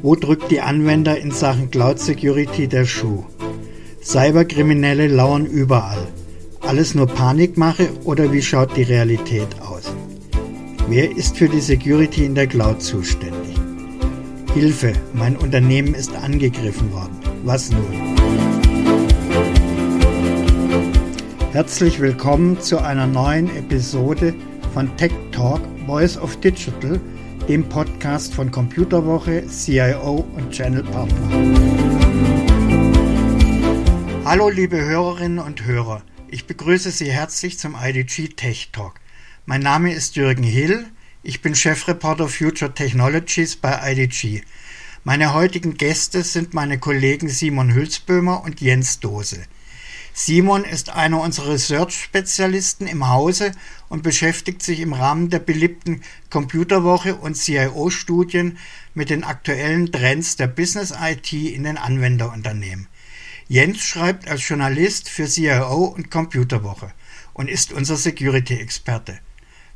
Wo drückt die Anwender in Sachen Cloud Security der Schuh? Cyberkriminelle lauern überall. Alles nur Panikmache oder wie schaut die Realität aus? Wer ist für die Security in der Cloud zuständig? Hilfe, mein Unternehmen ist angegriffen worden. Was nun? Herzlich willkommen zu einer neuen Episode von Tech Talk Voice of Digital – dem Podcast von Computerwoche, CIO und Channel Partner. Hallo liebe Hörerinnen und Hörer, ich begrüße Sie herzlich zum IDG Tech Talk. Mein Name ist Jürgen Hill, ich bin Chefreporter Future Technologies bei IDG. Meine heutigen Gäste sind meine Kollegen Simon Hülsböhmer und Jens Dose. Simon ist einer unserer Research-Spezialisten im Hause und beschäftigt sich im Rahmen der beliebten Computerwoche und CIO-Studien mit den aktuellen Trends der Business IT in den Anwenderunternehmen. Jens schreibt als Journalist für CIO und Computerwoche und ist unser Security-Experte.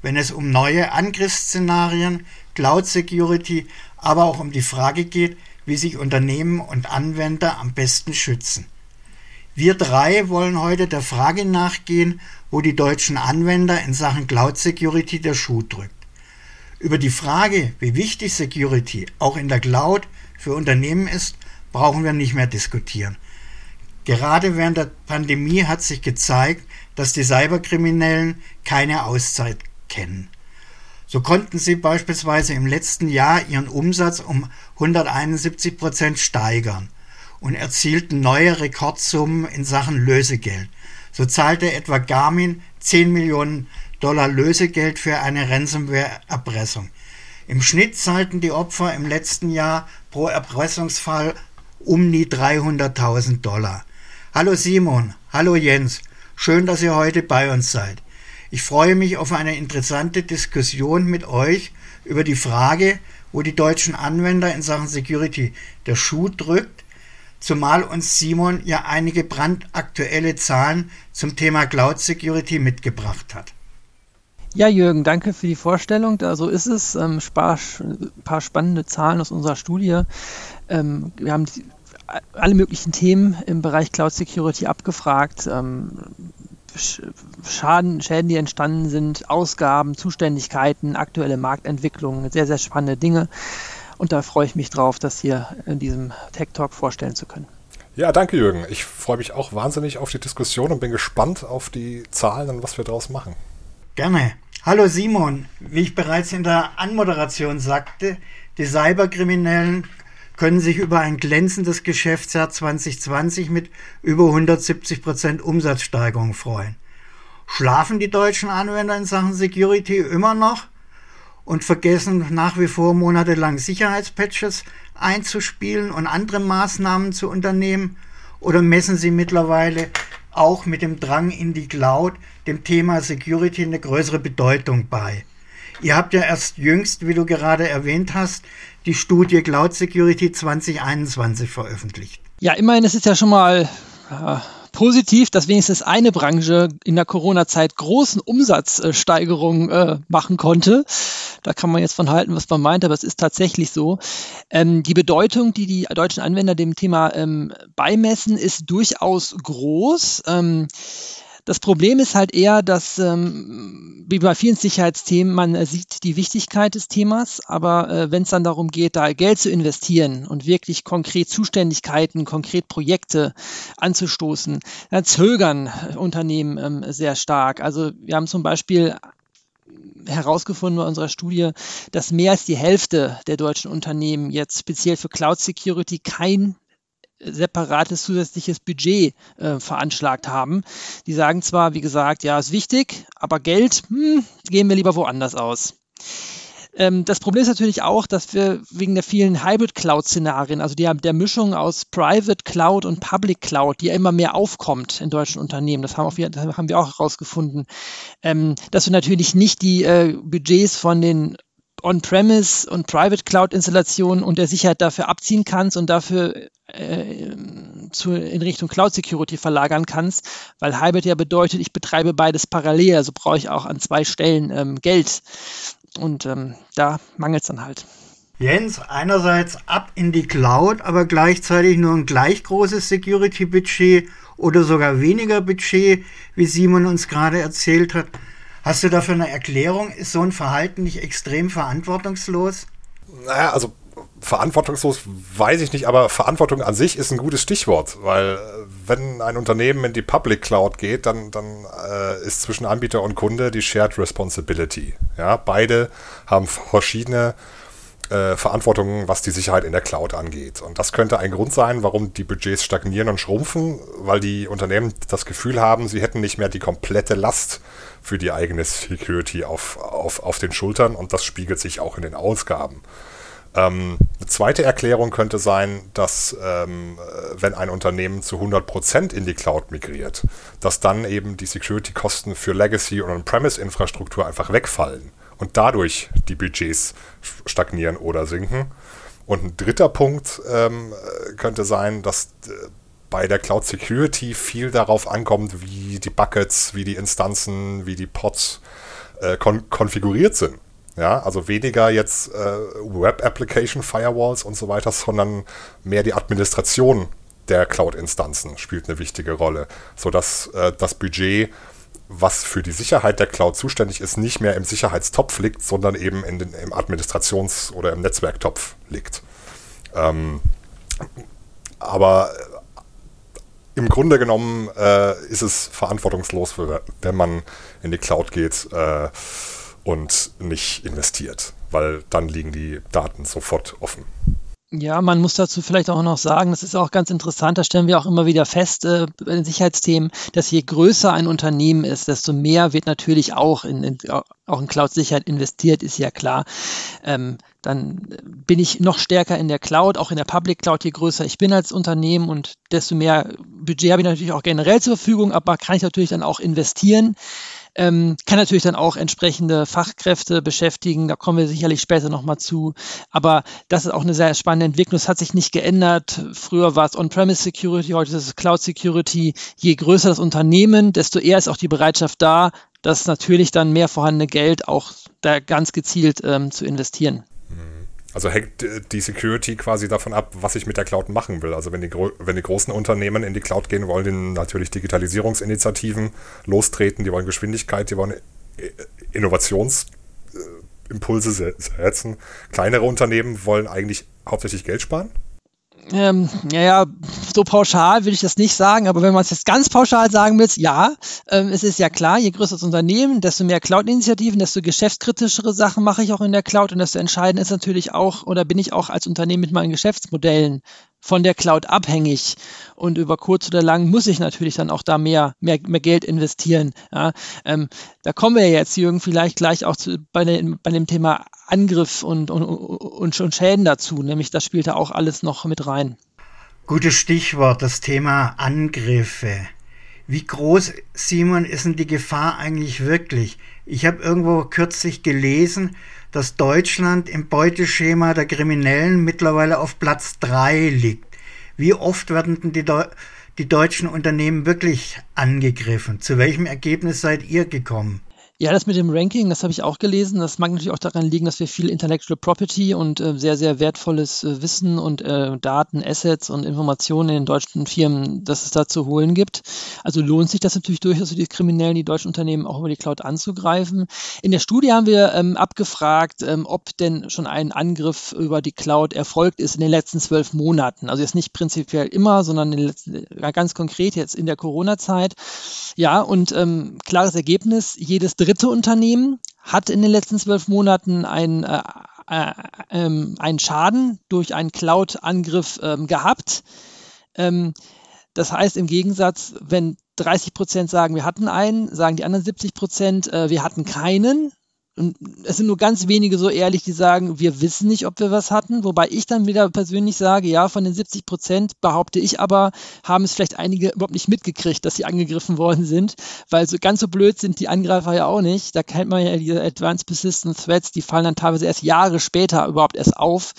Wenn es um neue Angriffsszenarien, Cloud Security, aber auch um die Frage geht, wie sich Unternehmen und Anwender am besten schützen. Wir drei wollen heute der Frage nachgehen, wo die deutschen Anwender in Sachen Cloud Security der Schuh drückt. Über die Frage, wie wichtig Security auch in der Cloud für Unternehmen ist, brauchen wir nicht mehr diskutieren. Gerade während der Pandemie hat sich gezeigt, dass die Cyberkriminellen keine Auszeit kennen. So konnten sie beispielsweise im letzten Jahr ihren Umsatz um 171 Prozent steigern und erzielten neue Rekordsummen in Sachen Lösegeld. So zahlte etwa Garmin 10 Millionen Dollar Lösegeld für eine Ransomware-Erpressung. Im Schnitt zahlten die Opfer im letzten Jahr pro Erpressungsfall um die 300.000 Dollar. Hallo Simon, hallo Jens, schön, dass ihr heute bei uns seid. Ich freue mich auf eine interessante Diskussion mit euch über die Frage, wo die deutschen Anwender in Sachen Security der Schuh drückt zumal uns Simon ja einige brandaktuelle Zahlen zum Thema Cloud Security mitgebracht hat. Ja, Jürgen, danke für die Vorstellung. Da so ist es. Ähm, ein paar spannende Zahlen aus unserer Studie. Ähm, wir haben alle möglichen Themen im Bereich Cloud Security abgefragt. Ähm, Schaden, Schäden, die entstanden sind, Ausgaben, Zuständigkeiten, aktuelle Marktentwicklungen, sehr, sehr spannende Dinge. Und da freue ich mich drauf, das hier in diesem Tech Talk vorstellen zu können. Ja, danke Jürgen. Ich freue mich auch wahnsinnig auf die Diskussion und bin gespannt auf die Zahlen und was wir daraus machen. Gerne. Hallo Simon. Wie ich bereits in der Anmoderation sagte, die Cyberkriminellen können sich über ein glänzendes Geschäftsjahr 2020 mit über 170 Prozent Umsatzsteigerung freuen. Schlafen die deutschen Anwender in Sachen Security immer noch? Und vergessen nach wie vor monatelang Sicherheitspatches einzuspielen und andere Maßnahmen zu unternehmen? Oder messen Sie mittlerweile auch mit dem Drang in die Cloud dem Thema Security eine größere Bedeutung bei? Ihr habt ja erst jüngst, wie du gerade erwähnt hast, die Studie Cloud Security 2021 veröffentlicht. Ja, immerhin ist es ja schon mal äh, positiv, dass wenigstens eine Branche in der Corona-Zeit großen Umsatzsteigerungen äh, machen konnte. Da kann man jetzt von halten, was man meint, aber es ist tatsächlich so. Ähm, die Bedeutung, die die deutschen Anwender dem Thema ähm, beimessen, ist durchaus groß. Ähm, das Problem ist halt eher, dass ähm, wie bei vielen Sicherheitsthemen man äh, sieht die Wichtigkeit des Themas, aber äh, wenn es dann darum geht, da Geld zu investieren und wirklich konkret Zuständigkeiten, konkret Projekte anzustoßen, dann zögern Unternehmen ähm, sehr stark. Also wir haben zum Beispiel herausgefunden bei unserer Studie, dass mehr als die Hälfte der deutschen Unternehmen jetzt speziell für Cloud Security kein separates zusätzliches Budget äh, veranschlagt haben. Die sagen zwar, wie gesagt, ja, ist wichtig, aber Geld hm, geben wir lieber woanders aus. Ähm, das Problem ist natürlich auch, dass wir wegen der vielen Hybrid-Cloud-Szenarien, also die, der Mischung aus Private Cloud und Public Cloud, die ja immer mehr aufkommt in deutschen Unternehmen, das haben, auch, das haben wir auch herausgefunden, ähm, dass wir natürlich nicht die äh, Budgets von den On-Premise und Private Cloud-Installationen und der Sicherheit dafür abziehen kannst und dafür äh, zu, in Richtung Cloud Security verlagern kannst, weil Hybrid ja bedeutet, ich betreibe beides parallel, also brauche ich auch an zwei Stellen ähm, Geld. Und ähm, da mangelt es dann halt. Jens, einerseits ab in die Cloud, aber gleichzeitig nur ein gleich großes Security-Budget oder sogar weniger Budget, wie Simon uns gerade erzählt hat. Hast du dafür eine Erklärung? Ist so ein Verhalten nicht extrem verantwortungslos? Naja, also verantwortungslos weiß ich nicht, aber Verantwortung an sich ist ein gutes Stichwort, weil äh, wenn ein Unternehmen in die Public Cloud geht, dann, dann äh, ist zwischen Anbieter und Kunde die Shared Responsibility. Ja, beide haben verschiedene äh, Verantwortungen, was die Sicherheit in der Cloud angeht. Und das könnte ein Grund sein, warum die Budgets stagnieren und schrumpfen, weil die Unternehmen das Gefühl haben, sie hätten nicht mehr die komplette Last für die eigene Security auf, auf, auf den Schultern und das spiegelt sich auch in den Ausgaben. Ähm, eine zweite Erklärung könnte sein, dass ähm, wenn ein Unternehmen zu 100% in die Cloud migriert, dass dann eben die Security-Kosten für Legacy- und On-Premise-Infrastruktur einfach wegfallen und dadurch die Budgets stagnieren oder sinken. Und ein dritter Punkt ähm, könnte sein, dass äh, bei der Cloud Security viel darauf ankommt, wie die Buckets, wie die Instanzen, wie die Pods äh, kon konfiguriert sind. Ja, also weniger jetzt äh, Web Application Firewalls und so weiter, sondern mehr die Administration der Cloud-Instanzen spielt eine wichtige Rolle, sodass äh, das Budget, was für die Sicherheit der Cloud zuständig ist, nicht mehr im Sicherheitstopf liegt, sondern eben in den, im Administrations- oder im Netzwerktopf liegt. Ähm, aber im Grunde genommen äh, ist es verantwortungslos, wenn man in die Cloud geht. Äh, und nicht investiert, weil dann liegen die Daten sofort offen. Ja, man muss dazu vielleicht auch noch sagen, das ist auch ganz interessant, da stellen wir auch immer wieder fest äh, bei den Sicherheitsthemen, dass je größer ein Unternehmen ist, desto mehr wird natürlich auch in, in auch in Cloud-Sicherheit investiert, ist ja klar. Ähm, dann bin ich noch stärker in der Cloud, auch in der Public Cloud, je größer ich bin als Unternehmen und desto mehr Budget habe ich natürlich auch generell zur Verfügung, aber kann ich natürlich dann auch investieren. Ähm, kann natürlich dann auch entsprechende Fachkräfte beschäftigen, da kommen wir sicherlich später nochmal zu. Aber das ist auch eine sehr spannende Entwicklung. Es hat sich nicht geändert. Früher war es On-Premise Security, heute ist es Cloud Security. Je größer das Unternehmen, desto eher ist auch die Bereitschaft da, das natürlich dann mehr vorhandene Geld auch da ganz gezielt ähm, zu investieren. Also hängt die Security quasi davon ab, was ich mit der Cloud machen will. Also wenn die, wenn die großen Unternehmen in die Cloud gehen wollen, die natürlich Digitalisierungsinitiativen lostreten, die wollen Geschwindigkeit, die wollen Innovationsimpulse setzen. Kleinere Unternehmen wollen eigentlich hauptsächlich Geld sparen ähm, ja, ja, so pauschal will ich das nicht sagen, aber wenn man es jetzt ganz pauschal sagen will, ja, ähm, es ist ja klar, je größer das Unternehmen, desto mehr Cloud-Initiativen, desto geschäftskritischere Sachen mache ich auch in der Cloud und desto entscheidend ist natürlich auch, oder bin ich auch als Unternehmen mit meinen Geschäftsmodellen von der Cloud abhängig und über kurz oder lang muss ich natürlich dann auch da mehr, mehr, mehr Geld investieren. Ja, ähm, da kommen wir jetzt, Jürgen, vielleicht gleich auch zu, bei, den, bei dem Thema Angriff und, und, und, und Schäden dazu, nämlich das spielt da auch alles noch mit rein. Gutes Stichwort, das Thema Angriffe. Wie groß, Simon, ist denn die Gefahr eigentlich wirklich? Ich habe irgendwo kürzlich gelesen, dass Deutschland im Beuteschema der Kriminellen mittlerweile auf Platz 3 liegt. Wie oft werden denn die, die deutschen Unternehmen wirklich angegriffen? Zu welchem Ergebnis seid ihr gekommen? Ja, das mit dem Ranking, das habe ich auch gelesen. Das mag natürlich auch daran liegen, dass wir viel Intellectual Property und äh, sehr, sehr wertvolles äh, Wissen und äh, Daten, Assets und Informationen in den deutschen Firmen, dass es da zu holen gibt. Also lohnt sich das natürlich durchaus für die Kriminellen, die deutschen Unternehmen auch über die Cloud anzugreifen. In der Studie haben wir ähm, abgefragt, ähm, ob denn schon ein Angriff über die Cloud erfolgt ist in den letzten zwölf Monaten. Also jetzt nicht prinzipiell immer, sondern letzten, ganz konkret jetzt in der Corona-Zeit. Ja, und ähm, klares Ergebnis, jedes dritte dritte Unternehmen hat in den letzten zwölf Monaten ein, äh, äh, äh, einen Schaden durch einen Cloud-Angriff ähm, gehabt. Ähm, das heißt im Gegensatz, wenn 30 Prozent sagen, wir hatten einen, sagen die anderen 70 Prozent, äh, wir hatten keinen. Und es sind nur ganz wenige so ehrlich, die sagen, wir wissen nicht, ob wir was hatten. Wobei ich dann wieder persönlich sage, ja, von den 70 Prozent behaupte ich aber, haben es vielleicht einige überhaupt nicht mitgekriegt, dass sie angegriffen worden sind. Weil so ganz so blöd sind die Angreifer ja auch nicht. Da kennt man ja diese Advanced Persistent Threats, die fallen dann teilweise erst Jahre später überhaupt erst auf.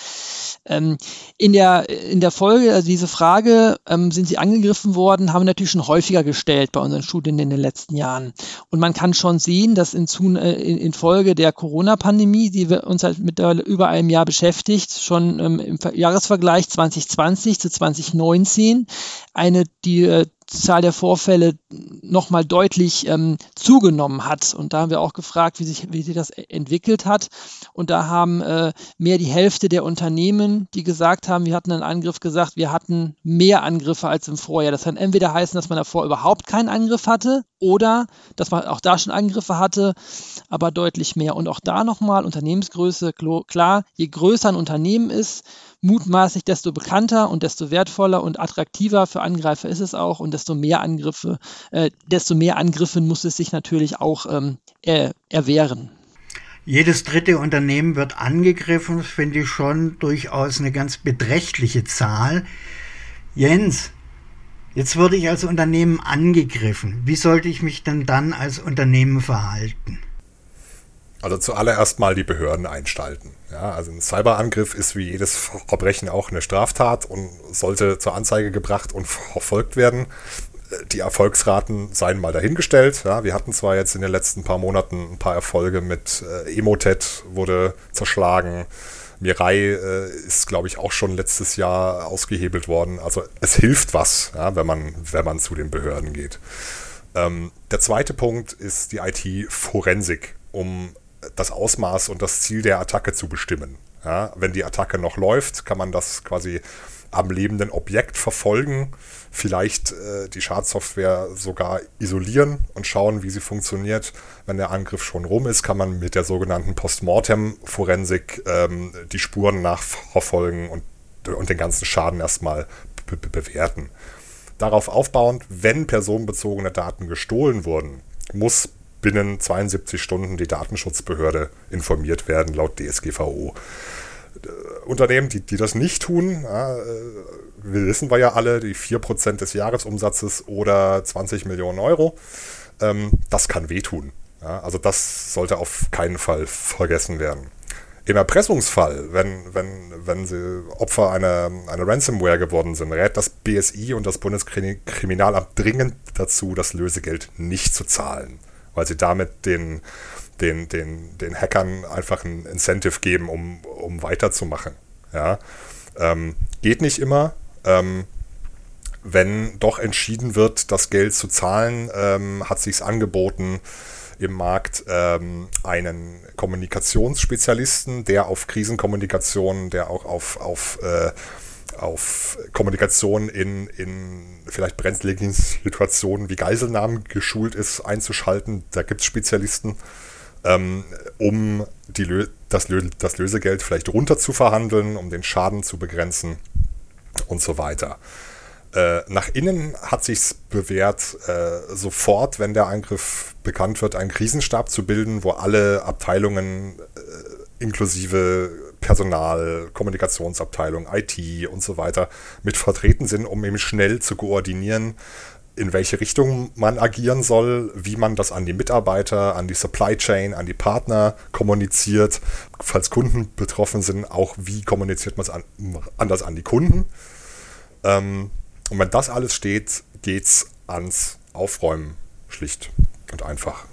Ähm, in, der, in der Folge, also diese Frage, ähm, sind sie angegriffen worden, haben wir natürlich schon häufiger gestellt bei unseren Studien in den letzten Jahren. Und man kann schon sehen, dass in, in, in Folge Folge der Corona-Pandemie, die wir uns halt mit über einem Jahr beschäftigt, schon ähm, im Jahresvergleich 2020 zu 2019 eine die äh, Zahl der Vorfälle nochmal deutlich ähm, zugenommen hat. Und da haben wir auch gefragt, wie sich, wie sich das entwickelt hat. Und da haben äh, mehr die Hälfte der Unternehmen, die gesagt haben, wir hatten einen Angriff, gesagt, wir hatten mehr Angriffe als im Vorjahr. Das kann entweder heißen, dass man davor überhaupt keinen Angriff hatte oder dass man auch da schon Angriffe hatte, aber deutlich mehr. Und auch da nochmal Unternehmensgröße, klar, je größer ein Unternehmen ist, mutmaßlich, desto bekannter und desto wertvoller und attraktiver für Angreifer ist es auch und desto mehr Angriffe, äh, desto mehr Angriffen muss es sich natürlich auch ähm, er, erwehren. Jedes dritte Unternehmen wird angegriffen, finde ich schon durchaus eine ganz beträchtliche Zahl. Jens, jetzt wurde ich als Unternehmen angegriffen. Wie sollte ich mich denn dann als Unternehmen verhalten? Also zuallererst mal die Behörden einstalten. Ja, also ein Cyberangriff ist wie jedes Verbrechen auch eine Straftat und sollte zur Anzeige gebracht und verfolgt werden. Die Erfolgsraten seien mal dahingestellt. Ja, wir hatten zwar jetzt in den letzten paar Monaten ein paar Erfolge mit äh, Emotet wurde zerschlagen. Mirai äh, ist, glaube ich, auch schon letztes Jahr ausgehebelt worden. Also es hilft was, ja, wenn, man, wenn man zu den Behörden geht. Ähm, der zweite Punkt ist die IT-Forensik, um das Ausmaß und das Ziel der Attacke zu bestimmen. Ja, wenn die Attacke noch läuft, kann man das quasi am lebenden Objekt verfolgen, vielleicht äh, die Schadsoftware sogar isolieren und schauen, wie sie funktioniert. Wenn der Angriff schon rum ist, kann man mit der sogenannten Postmortem-Forensik ähm, die Spuren nachverfolgen und, und den ganzen Schaden erstmal bewerten. Darauf aufbauend, wenn personenbezogene Daten gestohlen wurden, muss binnen 72 Stunden die Datenschutzbehörde informiert werden, laut DSGVO. Äh, Unternehmen, die, die das nicht tun, ja, äh, wir wissen wir ja alle, die 4% des Jahresumsatzes oder 20 Millionen Euro, ähm, das kann wehtun. Ja, also das sollte auf keinen Fall vergessen werden. Im Erpressungsfall, wenn, wenn, wenn sie Opfer einer, einer Ransomware geworden sind, rät das BSI und das Bundeskriminalamt dringend dazu, das Lösegeld nicht zu zahlen weil sie damit den, den, den, den Hackern einfach ein Incentive geben, um, um weiterzumachen. Ja? Ähm, geht nicht immer. Ähm, wenn doch entschieden wird, das Geld zu zahlen, ähm, hat sich angeboten, im Markt ähm, einen Kommunikationsspezialisten, der auf Krisenkommunikation, der auch auf, auf äh, auf Kommunikation in, in vielleicht brenzligen Situationen wie Geiselnahmen geschult ist, einzuschalten. Da gibt es Spezialisten, ähm, um die, das, das Lösegeld vielleicht runter zu verhandeln, um den Schaden zu begrenzen und so weiter. Äh, nach innen hat sich bewährt, äh, sofort, wenn der Angriff bekannt wird, einen Krisenstab zu bilden, wo alle Abteilungen äh, inklusive Personal, Kommunikationsabteilung, IT und so weiter mit vertreten sind, um eben schnell zu koordinieren, in welche Richtung man agieren soll, wie man das an die Mitarbeiter, an die Supply Chain, an die Partner kommuniziert. Falls Kunden betroffen sind, auch wie kommuniziert man es an, anders an die Kunden. Ähm, und wenn das alles steht, geht es ans Aufräumen schlicht und einfach.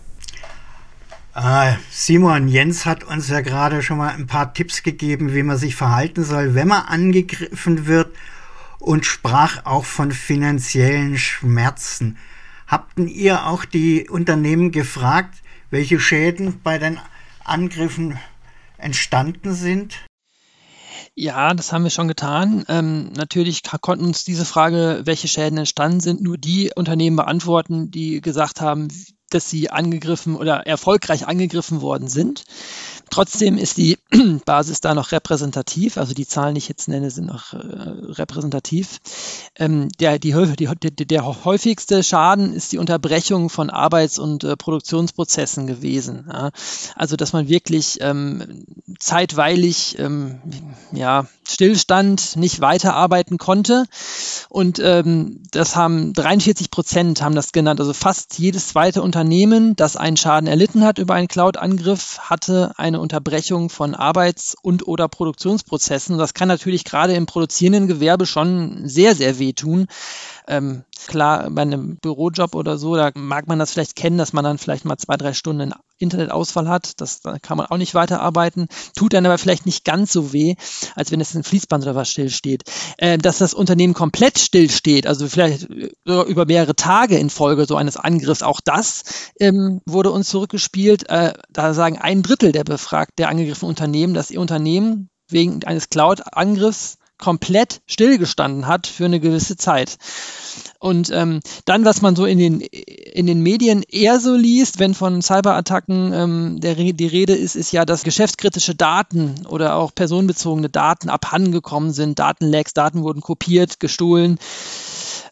Ah, Simon, Jens hat uns ja gerade schon mal ein paar Tipps gegeben, wie man sich verhalten soll, wenn man angegriffen wird und sprach auch von finanziellen Schmerzen. Habten ihr auch die Unternehmen gefragt, welche Schäden bei den Angriffen entstanden sind? Ja, das haben wir schon getan. Ähm, natürlich konnten uns diese Frage, welche Schäden entstanden sind, nur die Unternehmen beantworten, die gesagt haben, dass sie angegriffen oder erfolgreich angegriffen worden sind. Trotzdem ist die Basis da noch repräsentativ, also die Zahlen, die ich jetzt nenne, sind noch äh, repräsentativ. Ähm, der, die, die, der häufigste Schaden ist die Unterbrechung von Arbeits- und äh, Produktionsprozessen gewesen. Ja? Also, dass man wirklich ähm, zeitweilig ähm, ja, Stillstand, nicht weiterarbeiten konnte. Und ähm, das haben 43 Prozent haben das genannt. Also fast jedes zweite Unternehmen, das einen Schaden erlitten hat über einen Cloud-Angriff, hatte eine Unterbrechung von Arbeits- und oder Produktionsprozessen. Das kann natürlich gerade im produzierenden Gewerbe schon sehr, sehr wehtun. Ähm, klar, bei einem Bürojob oder so, da mag man das vielleicht kennen, dass man dann vielleicht mal zwei, drei Stunden Internetausfall hat. Das, da kann man auch nicht weiterarbeiten. Tut dann aber vielleicht nicht ganz so weh, als wenn es ein Fließband oder was stillsteht. Äh, dass das Unternehmen komplett stillsteht, also vielleicht über mehrere Tage in Folge so eines Angriffs, auch das ähm, wurde uns zurückgespielt. Äh, da sagen ein Drittel der befragt, der angegriffenen Unternehmen, dass ihr Unternehmen wegen eines Cloud-Angriffs komplett stillgestanden hat für eine gewisse Zeit. Und ähm, dann, was man so in den, in den Medien eher so liest, wenn von Cyberattacken ähm, der, die Rede ist, ist ja, dass geschäftskritische Daten oder auch personenbezogene Daten abhandengekommen sind, Datenlecks, Daten wurden kopiert, gestohlen.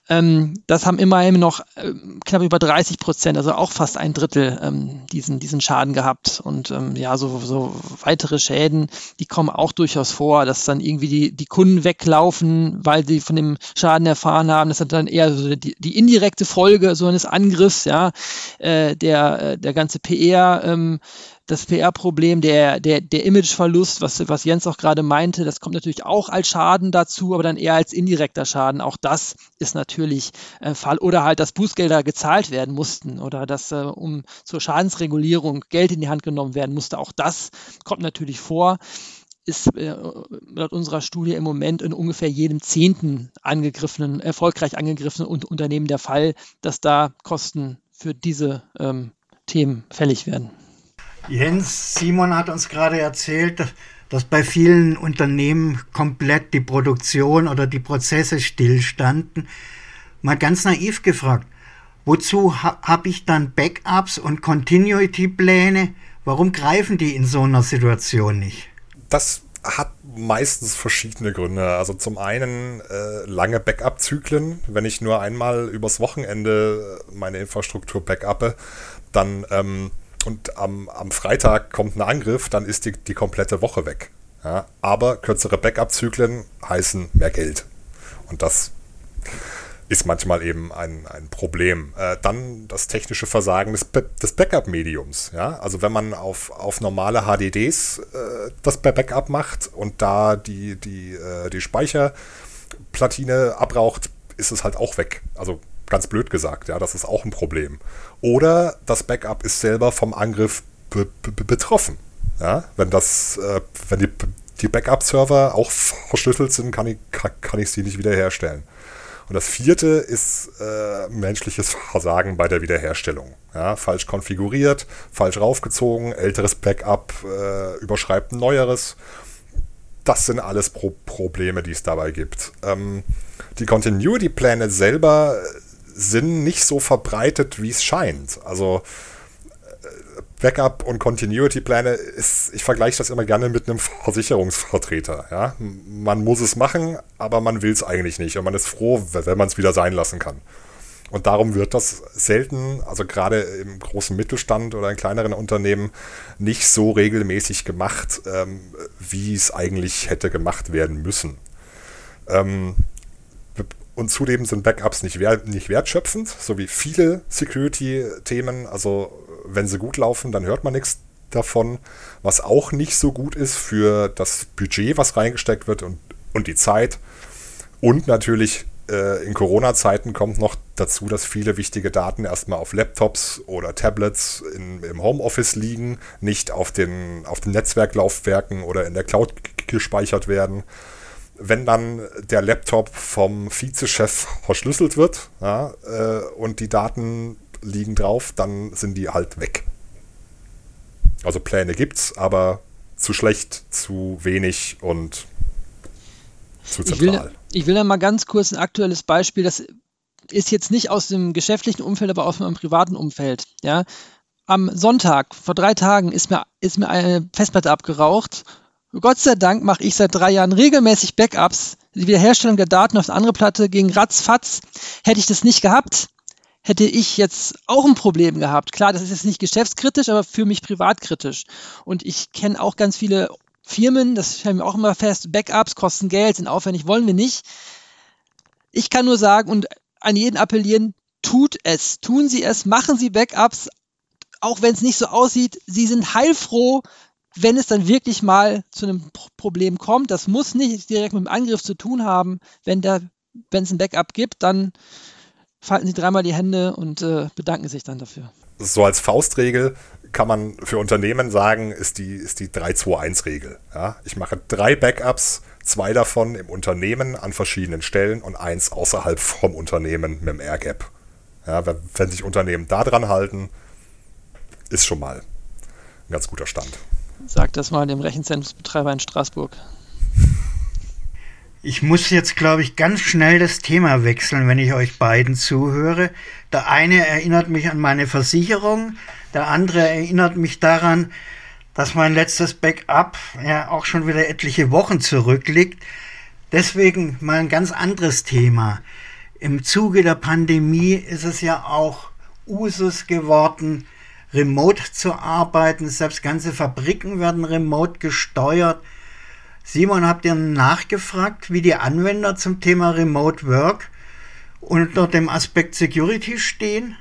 Ähm, das haben immerhin noch äh, knapp über 30 Prozent, also auch fast ein Drittel ähm, diesen, diesen Schaden gehabt. Und ähm, ja, so, so weitere Schäden, die kommen auch durchaus vor, dass dann irgendwie die, die Kunden weglaufen, weil sie von dem Schaden erfahren haben. Das ist dann eher so die, die indirekte Folge so eines Angriffs, ja, äh, der, äh, der ganze PR. Ähm, das PR-Problem, der, der, der Imageverlust, was, was Jens auch gerade meinte, das kommt natürlich auch als Schaden dazu, aber dann eher als indirekter Schaden. Auch das ist natürlich äh, Fall. Oder halt, dass Bußgelder gezahlt werden mussten oder dass äh, um zur Schadensregulierung Geld in die Hand genommen werden musste. Auch das kommt natürlich vor ist äh, laut unserer Studie im Moment in ungefähr jedem zehnten angegriffenen, erfolgreich angegriffenen Unternehmen der Fall, dass da Kosten für diese ähm, Themen fällig werden. Jens, Simon hat uns gerade erzählt, dass bei vielen Unternehmen komplett die Produktion oder die Prozesse stillstanden. Mal ganz naiv gefragt, wozu ha habe ich dann Backups und Continuity-Pläne? Warum greifen die in so einer Situation nicht? Das hat meistens verschiedene Gründe. Also zum einen äh, lange Backup-Zyklen. Wenn ich nur einmal übers Wochenende meine Infrastruktur backuppe, dann ähm, und am, am Freitag kommt ein Angriff, dann ist die, die komplette Woche weg. Ja, aber kürzere Backup-Zyklen heißen mehr Geld. Und das ist manchmal eben ein, ein Problem. Äh, dann das technische Versagen des, des Backup-Mediums. Ja? Also wenn man auf, auf normale HDDs äh, das Backup macht und da die, die, äh, die Speicherplatine abraucht, ist es halt auch weg. Also ganz blöd gesagt, ja, das ist auch ein Problem. Oder das Backup ist selber vom Angriff betroffen. Ja, wenn das, äh, wenn die, die Backup-Server auch verschlüsselt sind, kann ich, kann ich sie nicht wiederherstellen. Und das vierte ist äh, menschliches Versagen bei der Wiederherstellung. Ja, falsch konfiguriert, falsch raufgezogen, älteres Backup äh, überschreibt ein neueres. Das sind alles Pro Probleme, die es dabei gibt. Ähm, die Continuity-Pläne selber sind nicht so verbreitet, wie es scheint. Also äh, Backup und Continuity-Pläne ist, ich vergleiche das immer gerne mit einem Versicherungsvertreter. Ja? Man muss es machen, aber man will es eigentlich nicht. Und man ist froh, wenn man es wieder sein lassen kann. Und darum wird das selten, also gerade im großen Mittelstand oder in kleineren Unternehmen, nicht so regelmäßig gemacht, ähm, wie es eigentlich hätte gemacht werden müssen. Ähm, und zudem sind Backups nicht, wert, nicht wertschöpfend, so wie viele Security-Themen. Also wenn sie gut laufen, dann hört man nichts davon. Was auch nicht so gut ist für das Budget, was reingesteckt wird und, und die Zeit. Und natürlich äh, in Corona-Zeiten kommt noch dazu, dass viele wichtige Daten erstmal auf Laptops oder Tablets in, im Homeoffice liegen, nicht auf den, auf den Netzwerklaufwerken oder in der Cloud gespeichert werden wenn dann der Laptop vom Vizechef verschlüsselt wird ja, äh, und die Daten liegen drauf, dann sind die halt weg. Also Pläne gibt's, aber zu schlecht, zu wenig und zu zentral. Ich will, ich will da mal ganz kurz ein aktuelles Beispiel, das ist jetzt nicht aus dem geschäftlichen Umfeld, aber aus meinem privaten Umfeld. Ja. Am Sonntag, vor drei Tagen, ist mir, ist mir eine Festplatte abgeraucht Gott sei Dank mache ich seit drei Jahren regelmäßig Backups. Die Wiederherstellung der Daten auf der andere Platte ging ratzfatz. Hätte ich das nicht gehabt, hätte ich jetzt auch ein Problem gehabt. Klar, das ist jetzt nicht geschäftskritisch, aber für mich privatkritisch. Und ich kenne auch ganz viele Firmen, das stellen wir auch immer fest, Backups kosten Geld, sind aufwendig, wollen wir nicht. Ich kann nur sagen und an jeden appellieren, tut es, tun Sie es, machen Sie Backups, auch wenn es nicht so aussieht. Sie sind heilfroh, wenn es dann wirklich mal zu einem Problem kommt, das muss nicht direkt mit dem Angriff zu tun haben. Wenn es ein Backup gibt, dann falten Sie dreimal die Hände und äh, bedanken sich dann dafür. So als Faustregel kann man für Unternehmen sagen, ist die, ist die 3-2-1-Regel. Ja? Ich mache drei Backups, zwei davon im Unternehmen an verschiedenen Stellen und eins außerhalb vom Unternehmen mit dem AirGap. Ja, wenn, sich Unternehmen da dran halten, ist schon mal ein ganz guter Stand. Sag das mal dem Rechenzentrumsbetreiber in Straßburg. Ich muss jetzt, glaube ich, ganz schnell das Thema wechseln, wenn ich euch beiden zuhöre. Der eine erinnert mich an meine Versicherung, der andere erinnert mich daran, dass mein letztes Backup ja auch schon wieder etliche Wochen zurückliegt. Deswegen mal ein ganz anderes Thema. Im Zuge der Pandemie ist es ja auch Usus geworden, remote zu arbeiten. Selbst ganze Fabriken werden remote gesteuert. Simon, habt ihr nachgefragt, wie die Anwender zum Thema Remote Work unter dem Aspekt Security stehen?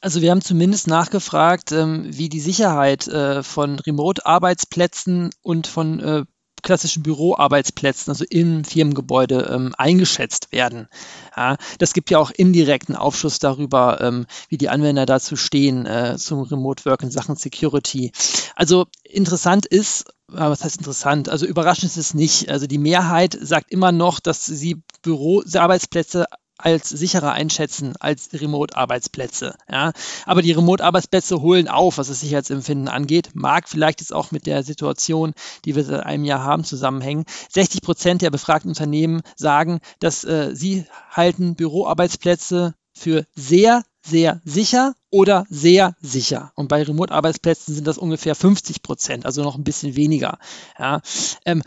Also wir haben zumindest nachgefragt, ähm, wie die Sicherheit äh, von Remote-Arbeitsplätzen und von äh, klassischen Büroarbeitsplätzen, also im Firmengebäude, ähm, eingeschätzt werden. Ja, das gibt ja auch indirekten Aufschluss darüber, ähm, wie die Anwender dazu stehen äh, zum Remote Work in Sachen Security. Also interessant ist, was heißt interessant? Also überraschend ist es nicht. Also die Mehrheit sagt immer noch, dass sie Büroarbeitsplätze als sicherer einschätzen als Remote-Arbeitsplätze. Ja. Aber die Remote-Arbeitsplätze holen auf, was das Sicherheitsempfinden angeht. Mag vielleicht jetzt auch mit der Situation, die wir seit einem Jahr haben, zusammenhängen. 60 Prozent der befragten Unternehmen sagen, dass äh, sie halten Büroarbeitsplätze für sehr, sehr sicher oder sehr sicher. Und bei Remote-Arbeitsplätzen sind das ungefähr 50 Prozent, also noch ein bisschen weniger. Ja. Ähm,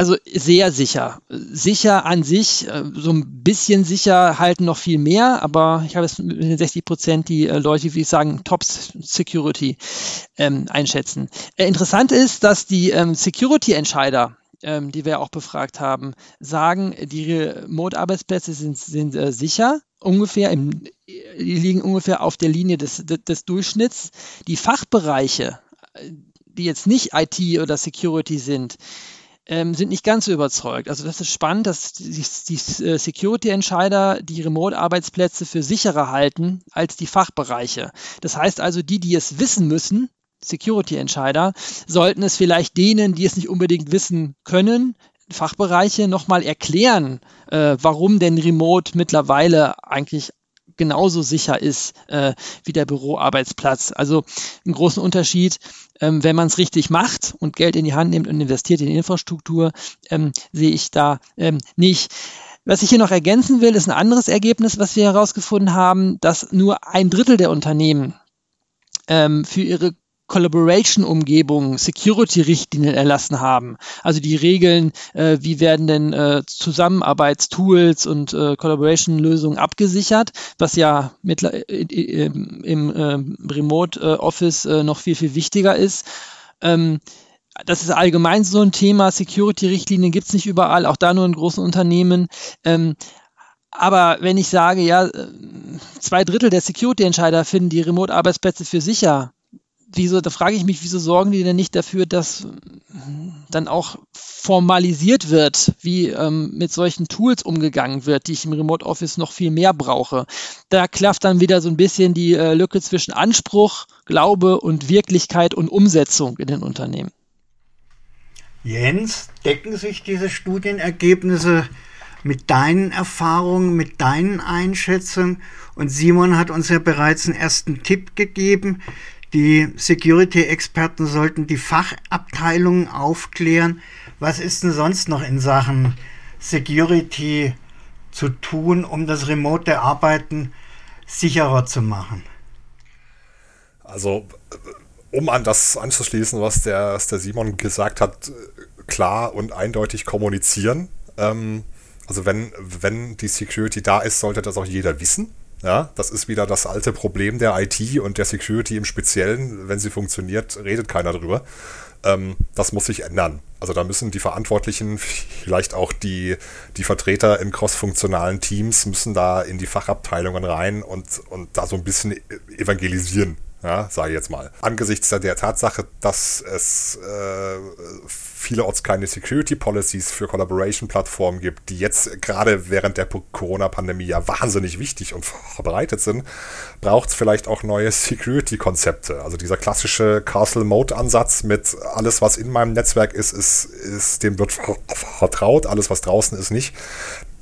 also sehr sicher. Sicher an sich, äh, so ein bisschen sicher halten noch viel mehr, aber ich habe jetzt mit den 60 Prozent die äh, Leute, wie ich sagen, Top Security ähm, einschätzen. Äh, interessant ist, dass die ähm, Security-Entscheider, ähm, die wir auch befragt haben, sagen, die Remote-Arbeitsplätze sind, sind äh, sicher, ungefähr im, die liegen ungefähr auf der Linie des, des, des Durchschnitts. Die Fachbereiche, die jetzt nicht IT oder Security sind, ähm, sind nicht ganz so überzeugt. Also das ist spannend, dass die, die äh, Security-Entscheider die Remote-Arbeitsplätze für sicherer halten als die Fachbereiche. Das heißt also, die, die es wissen müssen, Security-Entscheider, sollten es vielleicht denen, die es nicht unbedingt wissen können, Fachbereiche nochmal erklären, äh, warum denn Remote mittlerweile eigentlich genauso sicher ist äh, wie der Büroarbeitsplatz. Also einen großen Unterschied, ähm, wenn man es richtig macht und Geld in die Hand nimmt und investiert in Infrastruktur, ähm, sehe ich da ähm, nicht. Was ich hier noch ergänzen will, ist ein anderes Ergebnis, was wir herausgefunden haben, dass nur ein Drittel der Unternehmen ähm, für ihre Collaboration-Umgebung Security-Richtlinien erlassen haben. Also die Regeln, äh, wie werden denn äh, Zusammenarbeitstools und äh, Collaboration-Lösungen abgesichert, was ja mit, äh, im, im ähm, Remote äh, Office äh, noch viel, viel wichtiger ist. Ähm, das ist allgemein so ein Thema. Security-Richtlinien gibt es nicht überall, auch da nur in großen Unternehmen. Ähm, aber wenn ich sage, ja, zwei Drittel der Security-Entscheider finden die Remote-Arbeitsplätze für sicher, wieso, da frage ich mich, wieso sorgen die denn nicht dafür, dass dann auch formalisiert wird, wie ähm, mit solchen Tools umgegangen wird, die ich im Remote Office noch viel mehr brauche. Da klafft dann wieder so ein bisschen die äh, Lücke zwischen Anspruch, Glaube und Wirklichkeit und Umsetzung in den Unternehmen. Jens, decken sich diese Studienergebnisse mit deinen Erfahrungen, mit deinen Einschätzungen? Und Simon hat uns ja bereits einen ersten Tipp gegeben, die Security-Experten sollten die Fachabteilungen aufklären. Was ist denn sonst noch in Sachen Security zu tun, um das remote Arbeiten sicherer zu machen? Also, um an das anzuschließen, was der, was der Simon gesagt hat, klar und eindeutig kommunizieren. Ähm, also wenn, wenn die Security da ist, sollte das auch jeder wissen. Ja, das ist wieder das alte Problem der IT und der Security im Speziellen. Wenn sie funktioniert, redet keiner drüber. Ähm, das muss sich ändern. Also da müssen die Verantwortlichen, vielleicht auch die, die Vertreter in crossfunktionalen Teams, müssen da in die Fachabteilungen rein und, und da so ein bisschen evangelisieren. Ja, sage ich jetzt mal. Angesichts der Tatsache, dass es äh, vielerorts keine Security Policies für Collaboration-Plattformen gibt, die jetzt gerade während der Corona-Pandemie ja wahnsinnig wichtig und verbreitet sind, braucht es vielleicht auch neue Security-Konzepte. Also dieser klassische Castle-Mode-Ansatz mit alles, was in meinem Netzwerk ist, ist, ist dem wird vertraut, alles, was draußen ist, nicht.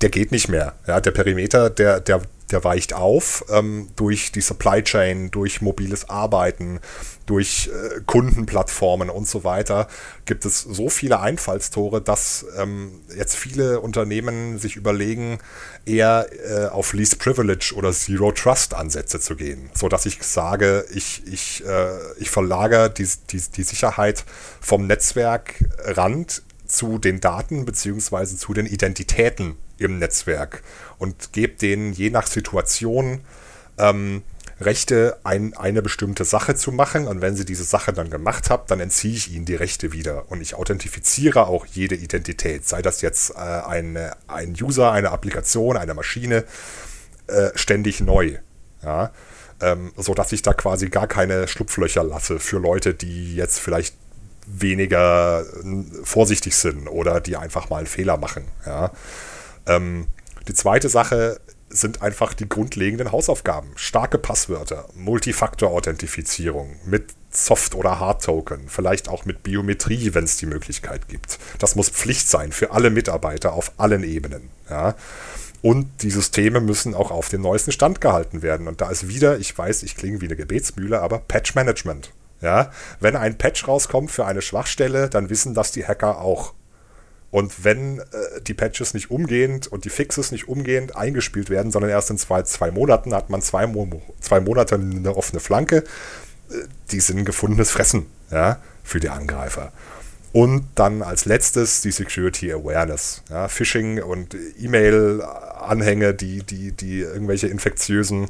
Der geht nicht mehr. Ja, der Perimeter, der, der der weicht auf ähm, durch die Supply Chain, durch mobiles Arbeiten, durch äh, Kundenplattformen und so weiter. Gibt es so viele Einfallstore, dass ähm, jetzt viele Unternehmen sich überlegen, eher äh, auf Least Privilege oder Zero Trust Ansätze zu gehen, so dass ich sage, ich, ich, äh, ich verlagere die, die, die Sicherheit vom Netzwerkrand zu den Daten beziehungsweise zu den Identitäten im Netzwerk und gebe denen je nach Situation ähm, Rechte, ein, eine bestimmte Sache zu machen. Und wenn sie diese Sache dann gemacht haben, dann entziehe ich ihnen die Rechte wieder. Und ich authentifiziere auch jede Identität, sei das jetzt äh, eine, ein User, eine Applikation, eine Maschine, äh, ständig neu. Ja? Ähm, so dass ich da quasi gar keine Schlupflöcher lasse für Leute, die jetzt vielleicht weniger äh, vorsichtig sind oder die einfach mal einen Fehler machen. Ja? Ähm, die zweite Sache sind einfach die grundlegenden Hausaufgaben. Starke Passwörter, Multifaktor-Authentifizierung mit Soft- oder Hard-Token, vielleicht auch mit Biometrie, wenn es die Möglichkeit gibt. Das muss Pflicht sein für alle Mitarbeiter auf allen Ebenen. Ja. Und die Systeme müssen auch auf den neuesten Stand gehalten werden. Und da ist wieder, ich weiß, ich klinge wie eine Gebetsmühle, aber Patch-Management. Ja, wenn ein Patch rauskommt für eine Schwachstelle, dann wissen das die Hacker auch. Und wenn äh, die Patches nicht umgehend und die Fixes nicht umgehend eingespielt werden, sondern erst in zwei, zwei Monaten, hat man zwei, Mo zwei Monate eine offene Flanke. Äh, die sind gefundenes Fressen ja, für die Angreifer. Und dann als letztes die Security Awareness. Ja, Phishing und E-Mail-Anhänge, die, die, die irgendwelche infektiösen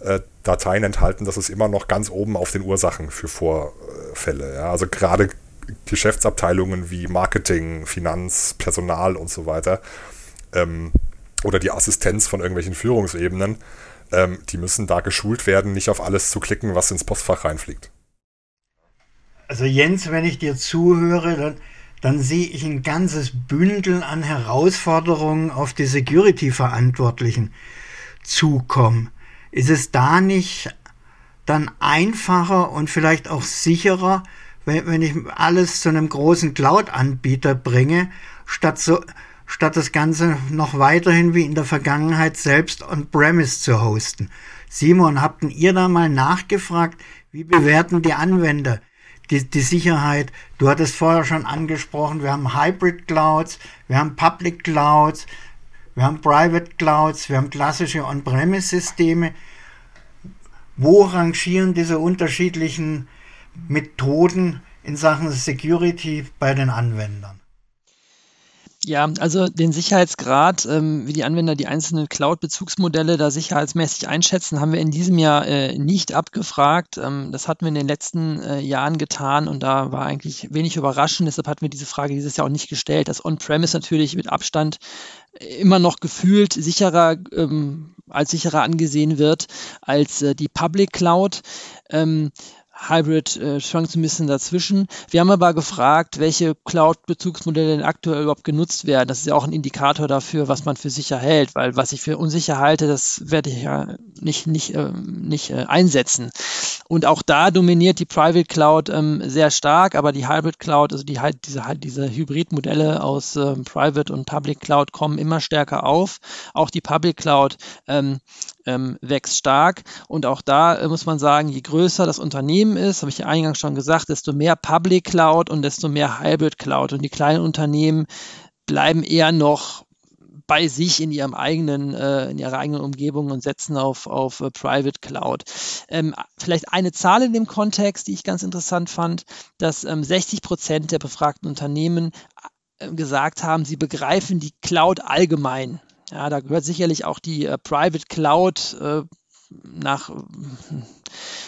äh, Dateien enthalten, das ist immer noch ganz oben auf den Ursachen für Vorfälle. Ja. Also gerade Geschäftsabteilungen wie Marketing, Finanz, Personal und so weiter ähm, oder die Assistenz von irgendwelchen Führungsebenen, ähm, die müssen da geschult werden, nicht auf alles zu klicken, was ins Postfach reinfliegt. Also Jens, wenn ich dir zuhöre, dann, dann sehe ich ein ganzes Bündel an Herausforderungen auf die Security-Verantwortlichen zukommen. Ist es da nicht dann einfacher und vielleicht auch sicherer, wenn, wenn ich alles zu einem großen Cloud-Anbieter bringe, statt so, statt das Ganze noch weiterhin wie in der Vergangenheit selbst on-premise zu hosten. Simon, habt ihr da mal nachgefragt, wie bewerten die Anwender die, die Sicherheit? Du hattest vorher schon angesprochen, wir haben Hybrid Clouds, wir haben Public Clouds, wir haben Private Clouds, wir haben klassische On-Premise-Systeme. Wo rangieren diese unterschiedlichen Methoden in Sachen Security bei den Anwendern? Ja, also den Sicherheitsgrad, ähm, wie die Anwender die einzelnen Cloud-Bezugsmodelle da sicherheitsmäßig einschätzen, haben wir in diesem Jahr äh, nicht abgefragt. Ähm, das hatten wir in den letzten äh, Jahren getan und da war eigentlich wenig überraschend. Deshalb hatten wir diese Frage dieses Jahr auch nicht gestellt. Das On-Premise natürlich mit Abstand immer noch gefühlt sicherer ähm, als sicherer angesehen wird als äh, die Public Cloud. Ähm, Hybrid äh, schwankt so ein bisschen dazwischen. Wir haben aber gefragt, welche Cloud-Bezugsmodelle denn aktuell überhaupt genutzt werden. Das ist ja auch ein Indikator dafür, was man für sicher hält, weil was ich für unsicher halte, das werde ich ja nicht, nicht, äh, nicht äh, einsetzen. Und auch da dominiert die Private Cloud ähm, sehr stark, aber die Hybrid Cloud, also die halt diese, halt diese Hybrid-Modelle aus ähm, Private und Public Cloud kommen immer stärker auf. Auch die Public Cloud ähm, ähm, wächst stark. Und auch da äh, muss man sagen, je größer das Unternehmen ist, habe ich ja eingangs schon gesagt, desto mehr Public Cloud und desto mehr Hybrid Cloud. Und die kleinen Unternehmen bleiben eher noch bei sich in ihrem eigenen, äh, in ihrer eigenen Umgebung und setzen auf, auf äh, Private Cloud. Ähm, vielleicht eine Zahl in dem Kontext, die ich ganz interessant fand, dass ähm, 60 Prozent der befragten Unternehmen äh, gesagt haben, sie begreifen die Cloud allgemein. Ja, da gehört sicherlich auch die äh, Private Cloud äh, nach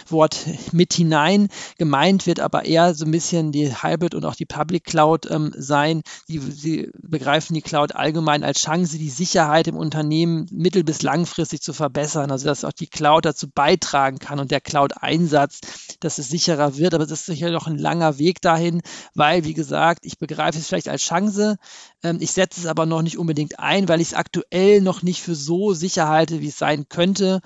Wort mit hinein. Gemeint wird aber eher so ein bisschen die Hybrid und auch die Public Cloud ähm, sein. Sie, sie begreifen die Cloud allgemein als Chance, die Sicherheit im Unternehmen mittel- bis langfristig zu verbessern. Also dass auch die Cloud dazu beitragen kann und der Cloud-Einsatz, dass es sicherer wird. Aber es ist sicher noch ein langer Weg dahin, weil, wie gesagt, ich begreife es vielleicht als Chance. Ähm, ich setze es aber noch nicht unbedingt ein, weil ich es aktuell noch nicht für so sicher halte, wie es sein könnte.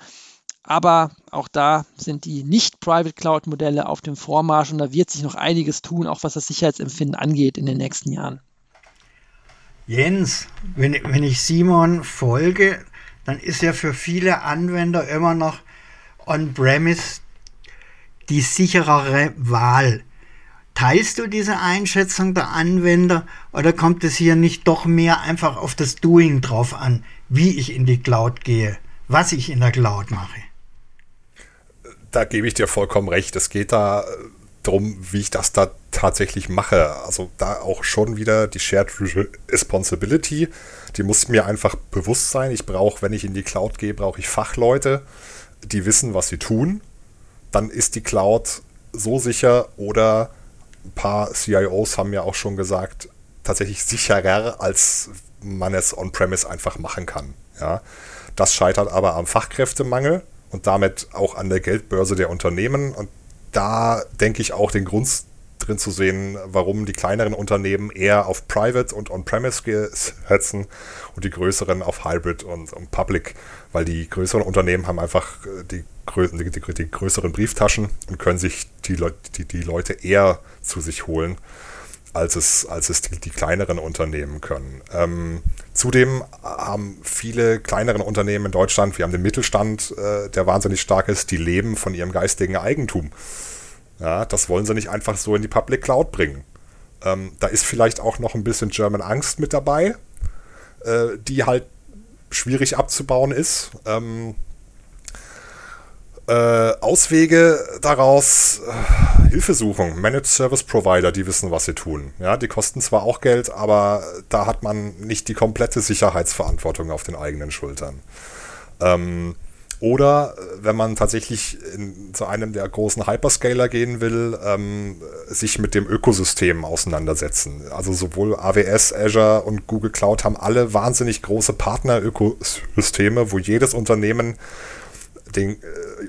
Aber auch da sind die nicht-Private Cloud-Modelle auf dem Vormarsch und da wird sich noch einiges tun, auch was das Sicherheitsempfinden angeht in den nächsten Jahren. Jens, wenn, wenn ich Simon folge, dann ist ja für viele Anwender immer noch On-Premise die sicherere Wahl. Teilst du diese Einschätzung der Anwender oder kommt es hier nicht doch mehr einfach auf das Doing drauf an, wie ich in die Cloud gehe, was ich in der Cloud mache? Da gebe ich dir vollkommen recht. Es geht da äh, darum, wie ich das da tatsächlich mache. Also da auch schon wieder die Shared Responsibility, die muss mir einfach bewusst sein. Ich brauche, wenn ich in die Cloud gehe, brauche ich Fachleute, die wissen, was sie tun. Dann ist die Cloud so sicher oder ein paar CIOs haben ja auch schon gesagt, tatsächlich sicherer, als man es on-premise einfach machen kann. Ja. Das scheitert aber am Fachkräftemangel und damit auch an der Geldbörse der Unternehmen. Und da denke ich auch den Grund drin zu sehen, warum die kleineren Unternehmen eher auf Private und On-Premise setzen und die größeren auf Hybrid und, und, Public, weil die größeren Unternehmen haben einfach äh, die, die, die, die größeren Brieftaschen und können sich die, Le die, die Leute eher zu sich holen als es, als es die, die kleineren Unternehmen können. Ähm, zudem haben viele kleinere Unternehmen in Deutschland, wir haben den Mittelstand, äh, der wahnsinnig stark ist, die leben von ihrem geistigen Eigentum. Ja, das wollen sie nicht einfach so in die Public Cloud bringen. Ähm, da ist vielleicht auch noch ein bisschen German Angst mit dabei, äh, die halt schwierig abzubauen ist. Ähm, äh, Auswege daraus, äh, Hilfesuchung, Managed Service Provider, die wissen, was sie tun. Ja, die kosten zwar auch Geld, aber da hat man nicht die komplette Sicherheitsverantwortung auf den eigenen Schultern. Ähm, oder äh, wenn man tatsächlich in, zu einem der großen Hyperscaler gehen will, ähm, sich mit dem Ökosystem auseinandersetzen. Also sowohl AWS, Azure und Google Cloud haben alle wahnsinnig große Partner-Ökosysteme, wo jedes Unternehmen den, äh,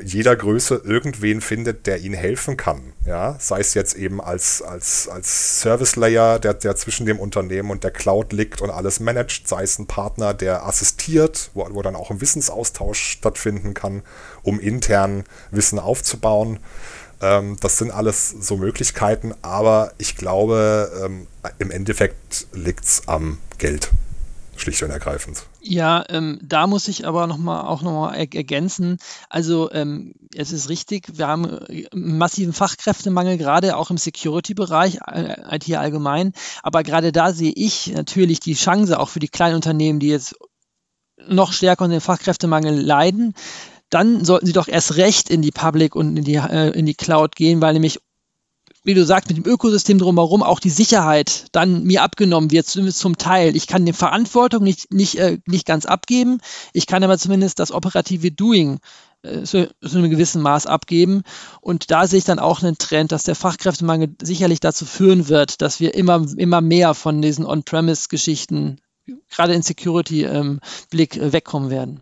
jeder Größe irgendwen findet, der ihnen helfen kann. Ja? Sei es jetzt eben als, als, als Service Layer, der, der zwischen dem Unternehmen und der Cloud liegt und alles managt, sei es ein Partner, der assistiert, wo, wo dann auch ein Wissensaustausch stattfinden kann, um intern Wissen aufzubauen. Ähm, das sind alles so Möglichkeiten, aber ich glaube, ähm, im Endeffekt liegt es am Geld schlicht und ergreifend. Ja, ähm, da muss ich aber noch mal, auch nochmal er ergänzen. Also ähm, es ist richtig, wir haben äh, einen massiven Fachkräftemangel, gerade auch im Security-Bereich, äh, IT allgemein. Aber gerade da sehe ich natürlich die Chance auch für die kleinen Unternehmen, die jetzt noch stärker unter den Fachkräftemangel leiden, dann sollten sie doch erst recht in die Public und in die, äh, in die Cloud gehen, weil nämlich wie du sagst, mit dem Ökosystem drumherum auch die Sicherheit dann mir abgenommen wird, zumindest zum Teil. Ich kann die Verantwortung nicht, nicht, äh, nicht ganz abgeben, ich kann aber zumindest das operative Doing äh, zu, zu einem gewissen Maß abgeben. Und da sehe ich dann auch einen Trend, dass der Fachkräftemangel sicherlich dazu führen wird, dass wir immer, immer mehr von diesen On-Premise-Geschichten, gerade in Security-Blick, ähm, äh, wegkommen werden.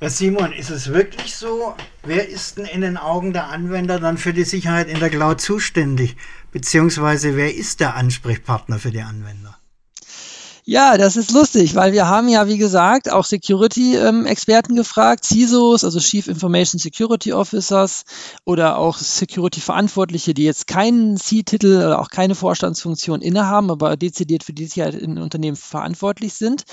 Simon, ist es wirklich so? Wer ist denn in den Augen der Anwender dann für die Sicherheit in der Cloud zuständig? Beziehungsweise wer ist der Ansprechpartner für die Anwender? Ja, das ist lustig, weil wir haben ja, wie gesagt, auch Security-Experten ähm, gefragt, CISOs, also Chief Information Security Officers oder auch Security-Verantwortliche, die jetzt keinen C-Titel oder auch keine Vorstandsfunktion innehaben, aber dezidiert für die Sicherheit in Unternehmen verantwortlich sind.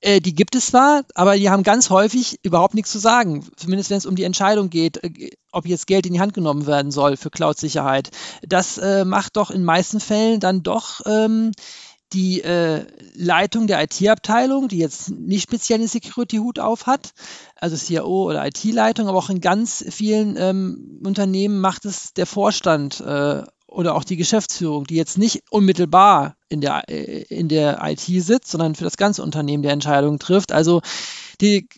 Äh, die gibt es zwar, aber die haben ganz häufig überhaupt nichts zu sagen. Zumindest wenn es um die Entscheidung geht, äh, ob jetzt Geld in die Hand genommen werden soll für Cloud-Sicherheit. Das äh, macht doch in meisten Fällen dann doch ähm, die äh, Leitung der IT-Abteilung, die jetzt nicht speziell den Security-Hut auf hat, also CIO oder IT-Leitung, aber auch in ganz vielen ähm, Unternehmen macht es der Vorstand äh, oder auch die Geschäftsführung, die jetzt nicht unmittelbar in der, äh, in der IT sitzt, sondern für das ganze Unternehmen der Entscheidung trifft. Also die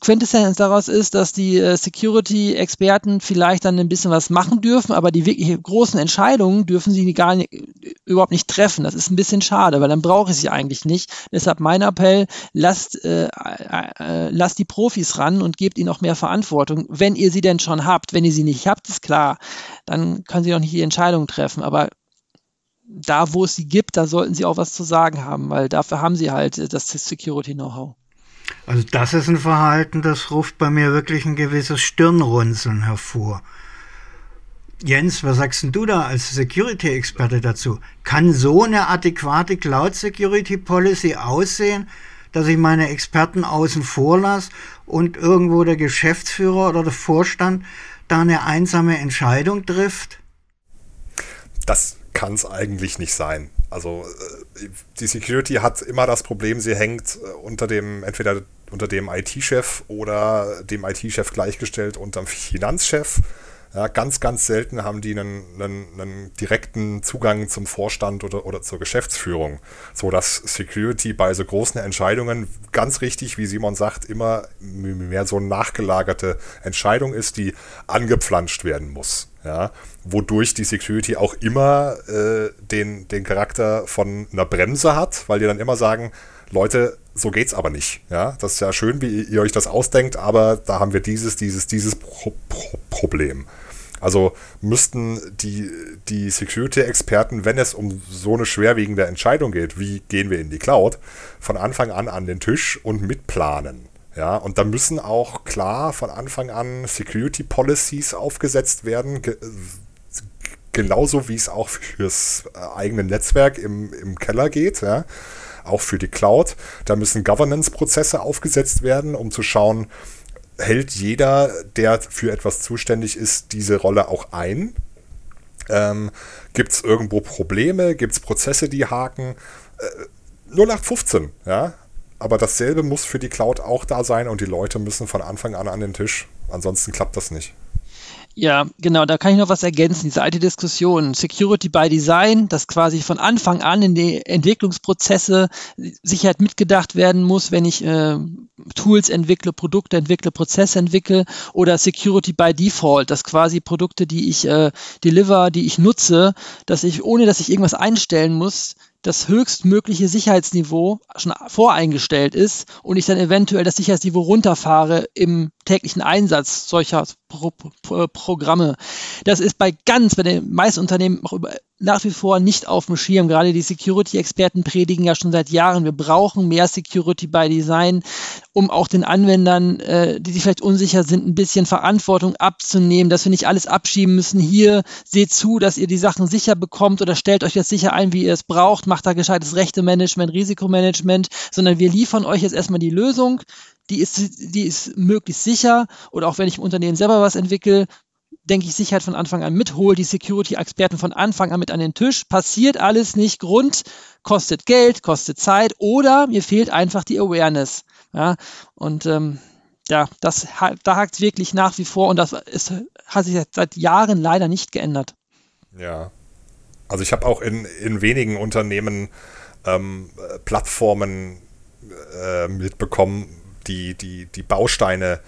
Quintessenz daraus ist, dass die äh, Security-Experten vielleicht dann ein bisschen was machen dürfen, aber die wirklich großen Entscheidungen dürfen sie gar nicht, überhaupt nicht treffen. Das ist ein bisschen schade, weil dann brauche ich sie eigentlich nicht. Deshalb mein Appell, lasst, äh, äh, lasst die Profis ran und gebt ihnen auch mehr Verantwortung, wenn ihr sie denn schon habt. Wenn ihr sie nicht habt, ist klar, dann können sie auch nicht die Entscheidung treffen. Aber da, wo es sie gibt, da sollten sie auch was zu sagen haben, weil dafür haben sie halt das Security-Know-how. Also das ist ein Verhalten, das ruft bei mir wirklich ein gewisses Stirnrunzeln hervor. Jens, was sagst du da als Security-Experte dazu? Kann so eine adäquate Cloud-Security-Policy aussehen, dass ich meine Experten außen vor lasse und irgendwo der Geschäftsführer oder der Vorstand da eine einsame Entscheidung trifft? Das kann es eigentlich nicht sein. Also äh, die Security hat immer das Problem, sie hängt äh, unter dem, entweder unter dem IT-Chef oder dem IT-Chef gleichgestellt unterm Finanzchef. Ja, ganz, ganz selten haben die einen, einen, einen, direkten Zugang zum Vorstand oder, oder zur Geschäftsführung, so dass Security bei so großen Entscheidungen ganz richtig, wie Simon sagt, immer mehr so eine nachgelagerte Entscheidung ist, die angepflanscht werden muss. Ja, wodurch die Security auch immer äh, den, den Charakter von einer Bremse hat, weil die dann immer sagen, Leute, so geht's aber nicht. Ja, das ist ja schön, wie ihr euch das ausdenkt, aber da haben wir dieses, dieses, dieses Pro Pro Problem. Also müssten die, die Security-Experten, wenn es um so eine schwerwiegende Entscheidung geht, wie gehen wir in die Cloud, von Anfang an an den Tisch und mitplanen. Ja, und da müssen auch klar von Anfang an Security Policies aufgesetzt werden, ge genauso wie es auch fürs äh, eigene Netzwerk im, im Keller geht, ja, auch für die Cloud. Da müssen Governance-Prozesse aufgesetzt werden, um zu schauen, hält jeder, der für etwas zuständig ist, diese Rolle auch ein? Ähm, Gibt es irgendwo Probleme? Gibt es Prozesse, die haken? Äh, 0815, ja. Aber dasselbe muss für die Cloud auch da sein und die Leute müssen von Anfang an an den Tisch. Ansonsten klappt das nicht. Ja, genau, da kann ich noch was ergänzen. Diese alte Diskussion, Security by Design, dass quasi von Anfang an in die Entwicklungsprozesse Sicherheit mitgedacht werden muss, wenn ich äh, Tools entwickle, Produkte entwickle, Prozesse entwickle oder Security by Default, dass quasi Produkte, die ich äh, deliver, die ich nutze, dass ich, ohne dass ich irgendwas einstellen muss, das höchstmögliche Sicherheitsniveau schon voreingestellt ist und ich dann eventuell das Sicherheitsniveau runterfahre im täglichen Einsatz solcher Pro Pro Programme. Das ist bei ganz, bei den meisten Unternehmen auch über, nach wie vor nicht auf dem Schirm. Gerade die Security-Experten predigen ja schon seit Jahren, wir brauchen mehr Security by Design, um auch den Anwendern, äh, die sich vielleicht unsicher sind, ein bisschen Verantwortung abzunehmen, dass wir nicht alles abschieben müssen. Hier seht zu, dass ihr die Sachen sicher bekommt oder stellt euch das sicher ein, wie ihr es braucht, macht da gescheites Rechte-Management, Risikomanagement, sondern wir liefern euch jetzt erstmal die Lösung. Die ist, die ist möglichst sicher. Oder auch wenn ich im Unternehmen selber was entwickle, denke ich, Sicherheit von Anfang an mit, hole die Security-Experten von Anfang an mit an den Tisch. Passiert alles nicht. Grund kostet Geld, kostet Zeit oder mir fehlt einfach die Awareness. Ja, und ähm, ja, das, da hakt es wirklich nach wie vor und das ist, hat sich seit Jahren leider nicht geändert. Ja. Also ich habe auch in, in wenigen Unternehmen ähm, Plattformen äh, mitbekommen, die, die, die Bausteine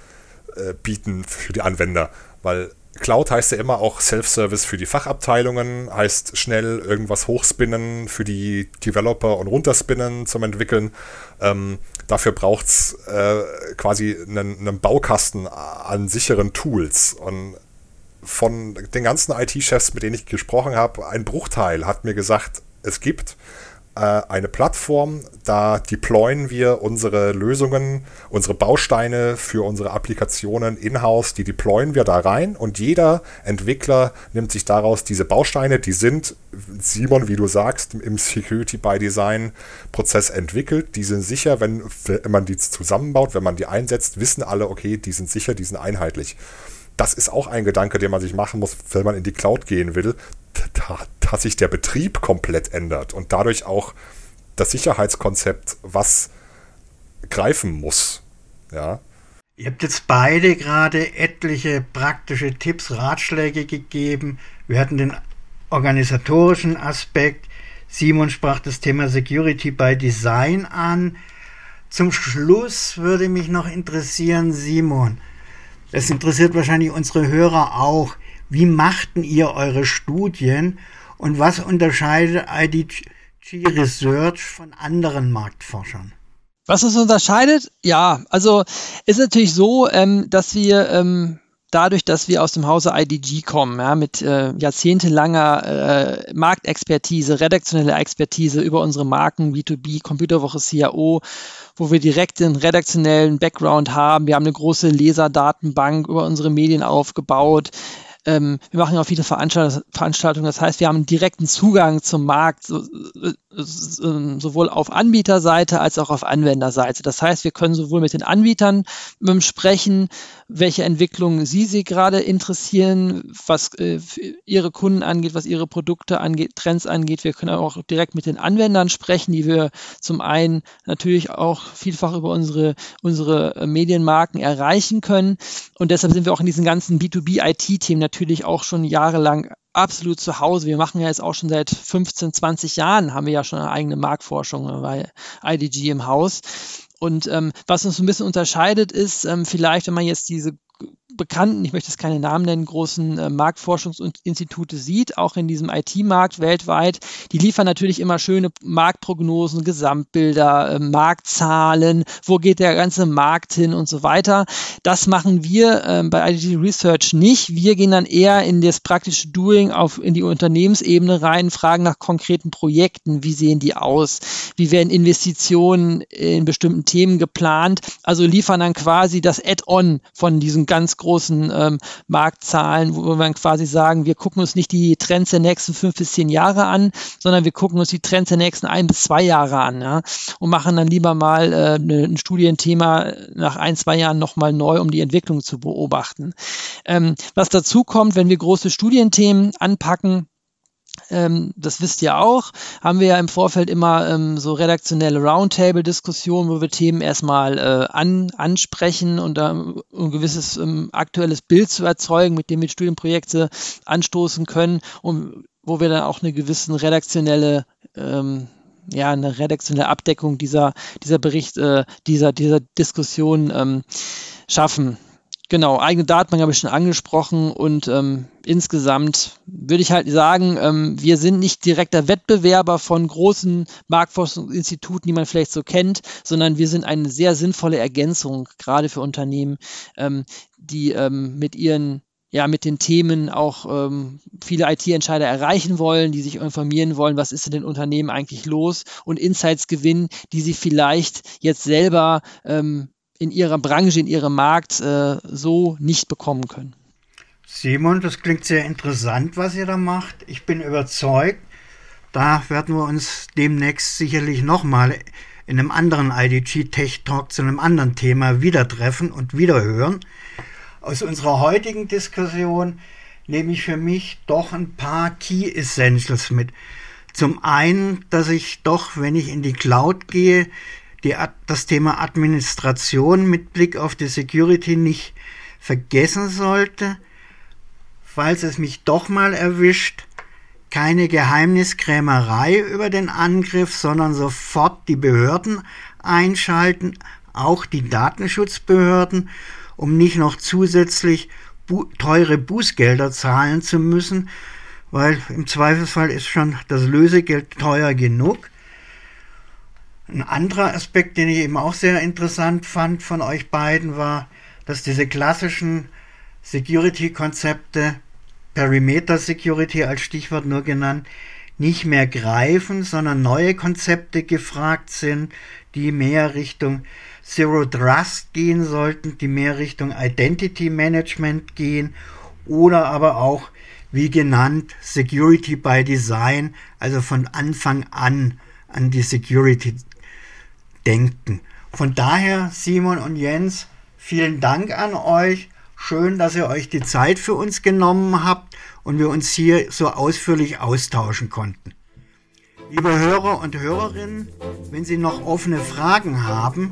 äh, bieten für die Anwender. Weil Cloud heißt ja immer auch Self-Service für die Fachabteilungen, heißt schnell irgendwas hochspinnen für die Developer und runterspinnen zum Entwickeln. Ähm, dafür braucht es äh, quasi einen, einen, Baukasten an sicheren Tools. Und von den ganzen IT-Chefs, mit denen ich gesprochen habe, ein Bruchteil hat mir gesagt, es gibt eine Plattform, da deployen wir unsere Lösungen, unsere Bausteine für unsere Applikationen in-house, die deployen wir da rein und jeder Entwickler nimmt sich daraus diese Bausteine, die sind, Simon, wie du sagst, im Security by Design Prozess entwickelt, die sind sicher, wenn, wenn man die zusammenbaut, wenn man die einsetzt, wissen alle, okay, die sind sicher, die sind einheitlich das ist auch ein Gedanke, den man sich machen muss, wenn man in die Cloud gehen will dass sich der Betrieb komplett ändert und dadurch auch das Sicherheitskonzept, was greifen muss. Ja. Ihr habt jetzt beide gerade etliche praktische Tipps, Ratschläge gegeben. Wir hatten den organisatorischen Aspekt. Simon sprach das Thema Security by Design an. Zum Schluss würde mich noch interessieren, Simon. Das interessiert wahrscheinlich unsere Hörer auch. Wie machten ihr eure Studien und was unterscheidet IDG Research von anderen Marktforschern? Was uns unterscheidet? Ja, also ist natürlich so, ähm, dass wir ähm, dadurch, dass wir aus dem Hause IDG kommen, ja, mit äh, jahrzehntelanger äh, Marktexpertise, redaktioneller Expertise über unsere Marken B2B, Computerwoche CAO, wo wir direkt den redaktionellen Background haben. Wir haben eine große Leserdatenbank über unsere Medien aufgebaut. Ähm, wir machen auch viele Veranstaltungen. Das heißt, wir haben direkten Zugang zum Markt, so, sowohl auf Anbieterseite als auch auf Anwenderseite. Das heißt, wir können sowohl mit den Anbietern ähm, sprechen, welche Entwicklungen sie sie gerade interessieren, was äh, ihre Kunden angeht, was ihre Produkte angeht, Trends angeht. Wir können auch direkt mit den Anwendern sprechen, die wir zum einen natürlich auch vielfach über unsere, unsere äh, Medienmarken erreichen können. Und deshalb sind wir auch in diesen ganzen B2B-IT-Themen natürlich auch schon jahrelang absolut zu Hause. Wir machen ja jetzt auch schon seit 15, 20 Jahren, haben wir ja schon eine eigene Marktforschung bei IDG im Haus. Und ähm, was uns ein bisschen unterscheidet, ist ähm, vielleicht, wenn man jetzt diese bekannten, ich möchte es keine Namen nennen, großen äh, Marktforschungsinstitute sieht, auch in diesem IT-Markt weltweit, die liefern natürlich immer schöne Marktprognosen, Gesamtbilder, äh, Marktzahlen, wo geht der ganze Markt hin und so weiter. Das machen wir äh, bei IDG Research nicht. Wir gehen dann eher in das praktische Doing auf in die Unternehmensebene rein, fragen nach konkreten Projekten, wie sehen die aus, wie werden Investitionen in bestimmten Themen geplant, also liefern dann quasi das Add-on von diesen ganz großen ähm, Marktzahlen, wo wir quasi sagen, wir gucken uns nicht die Trends der nächsten fünf bis zehn Jahre an, sondern wir gucken uns die Trends der nächsten ein bis zwei Jahre an ja, und machen dann lieber mal äh, ne, ein Studienthema nach ein, zwei Jahren nochmal neu, um die Entwicklung zu beobachten. Ähm, was dazu kommt, wenn wir große Studienthemen anpacken, ähm, das wisst ihr auch, haben wir ja im Vorfeld immer ähm, so redaktionelle Roundtable-Diskussionen, wo wir Themen erstmal äh, an, ansprechen und um ein gewisses ähm, aktuelles Bild zu erzeugen, mit dem wir Studienprojekte anstoßen können und wo wir dann auch eine gewisse redaktionelle ähm, ja, eine redaktionelle Abdeckung dieser, dieser Bericht, äh, dieser, dieser Diskussion ähm, schaffen. Genau, eigene Datenbank habe ich schon angesprochen und ähm, insgesamt würde ich halt sagen, ähm, wir sind nicht direkter Wettbewerber von großen Marktforschungsinstituten, die man vielleicht so kennt, sondern wir sind eine sehr sinnvolle Ergänzung, gerade für Unternehmen, ähm, die ähm, mit ihren ja, mit den Themen auch ähm, viele IT-Entscheider erreichen wollen, die sich informieren wollen, was ist in den Unternehmen eigentlich los und Insights gewinnen, die sie vielleicht jetzt selber ähm, in ihrer Branche, in ihrem Markt äh, so nicht bekommen können. Simon, das klingt sehr interessant, was ihr da macht. Ich bin überzeugt, da werden wir uns demnächst sicherlich nochmal in einem anderen IDG Tech Talk zu einem anderen Thema wieder treffen und wieder hören. Aus unserer heutigen Diskussion nehme ich für mich doch ein paar Key Essentials mit. Zum einen, dass ich doch, wenn ich in die Cloud gehe, die, das Thema Administration mit Blick auf die Security nicht vergessen sollte, falls es mich doch mal erwischt, keine Geheimniskrämerei über den Angriff, sondern sofort die Behörden einschalten, auch die Datenschutzbehörden, um nicht noch zusätzlich bu teure Bußgelder zahlen zu müssen, weil im Zweifelsfall ist schon das Lösegeld teuer genug. Ein anderer Aspekt, den ich eben auch sehr interessant fand von euch beiden, war, dass diese klassischen Security-Konzepte, Perimeter Security als Stichwort nur genannt, nicht mehr greifen, sondern neue Konzepte gefragt sind, die mehr Richtung Zero Trust gehen sollten, die mehr Richtung Identity Management gehen oder aber auch, wie genannt, Security by Design, also von Anfang an an die Security denken. Von daher, Simon und Jens, vielen Dank an euch. Schön, dass ihr euch die Zeit für uns genommen habt und wir uns hier so ausführlich austauschen konnten. Liebe Hörer und Hörerinnen, wenn Sie noch offene Fragen haben,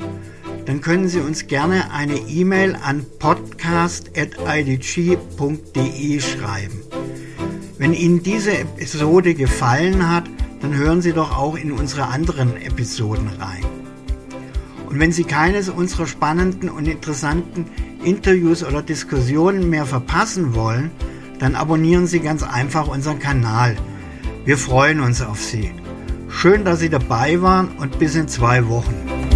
dann können Sie uns gerne eine E-Mail an podcast.idg.de schreiben. Wenn Ihnen diese Episode gefallen hat, dann hören Sie doch auch in unsere anderen Episoden rein. Und wenn Sie keines unserer spannenden und interessanten Interviews oder Diskussionen mehr verpassen wollen, dann abonnieren Sie ganz einfach unseren Kanal. Wir freuen uns auf Sie. Schön, dass Sie dabei waren und bis in zwei Wochen.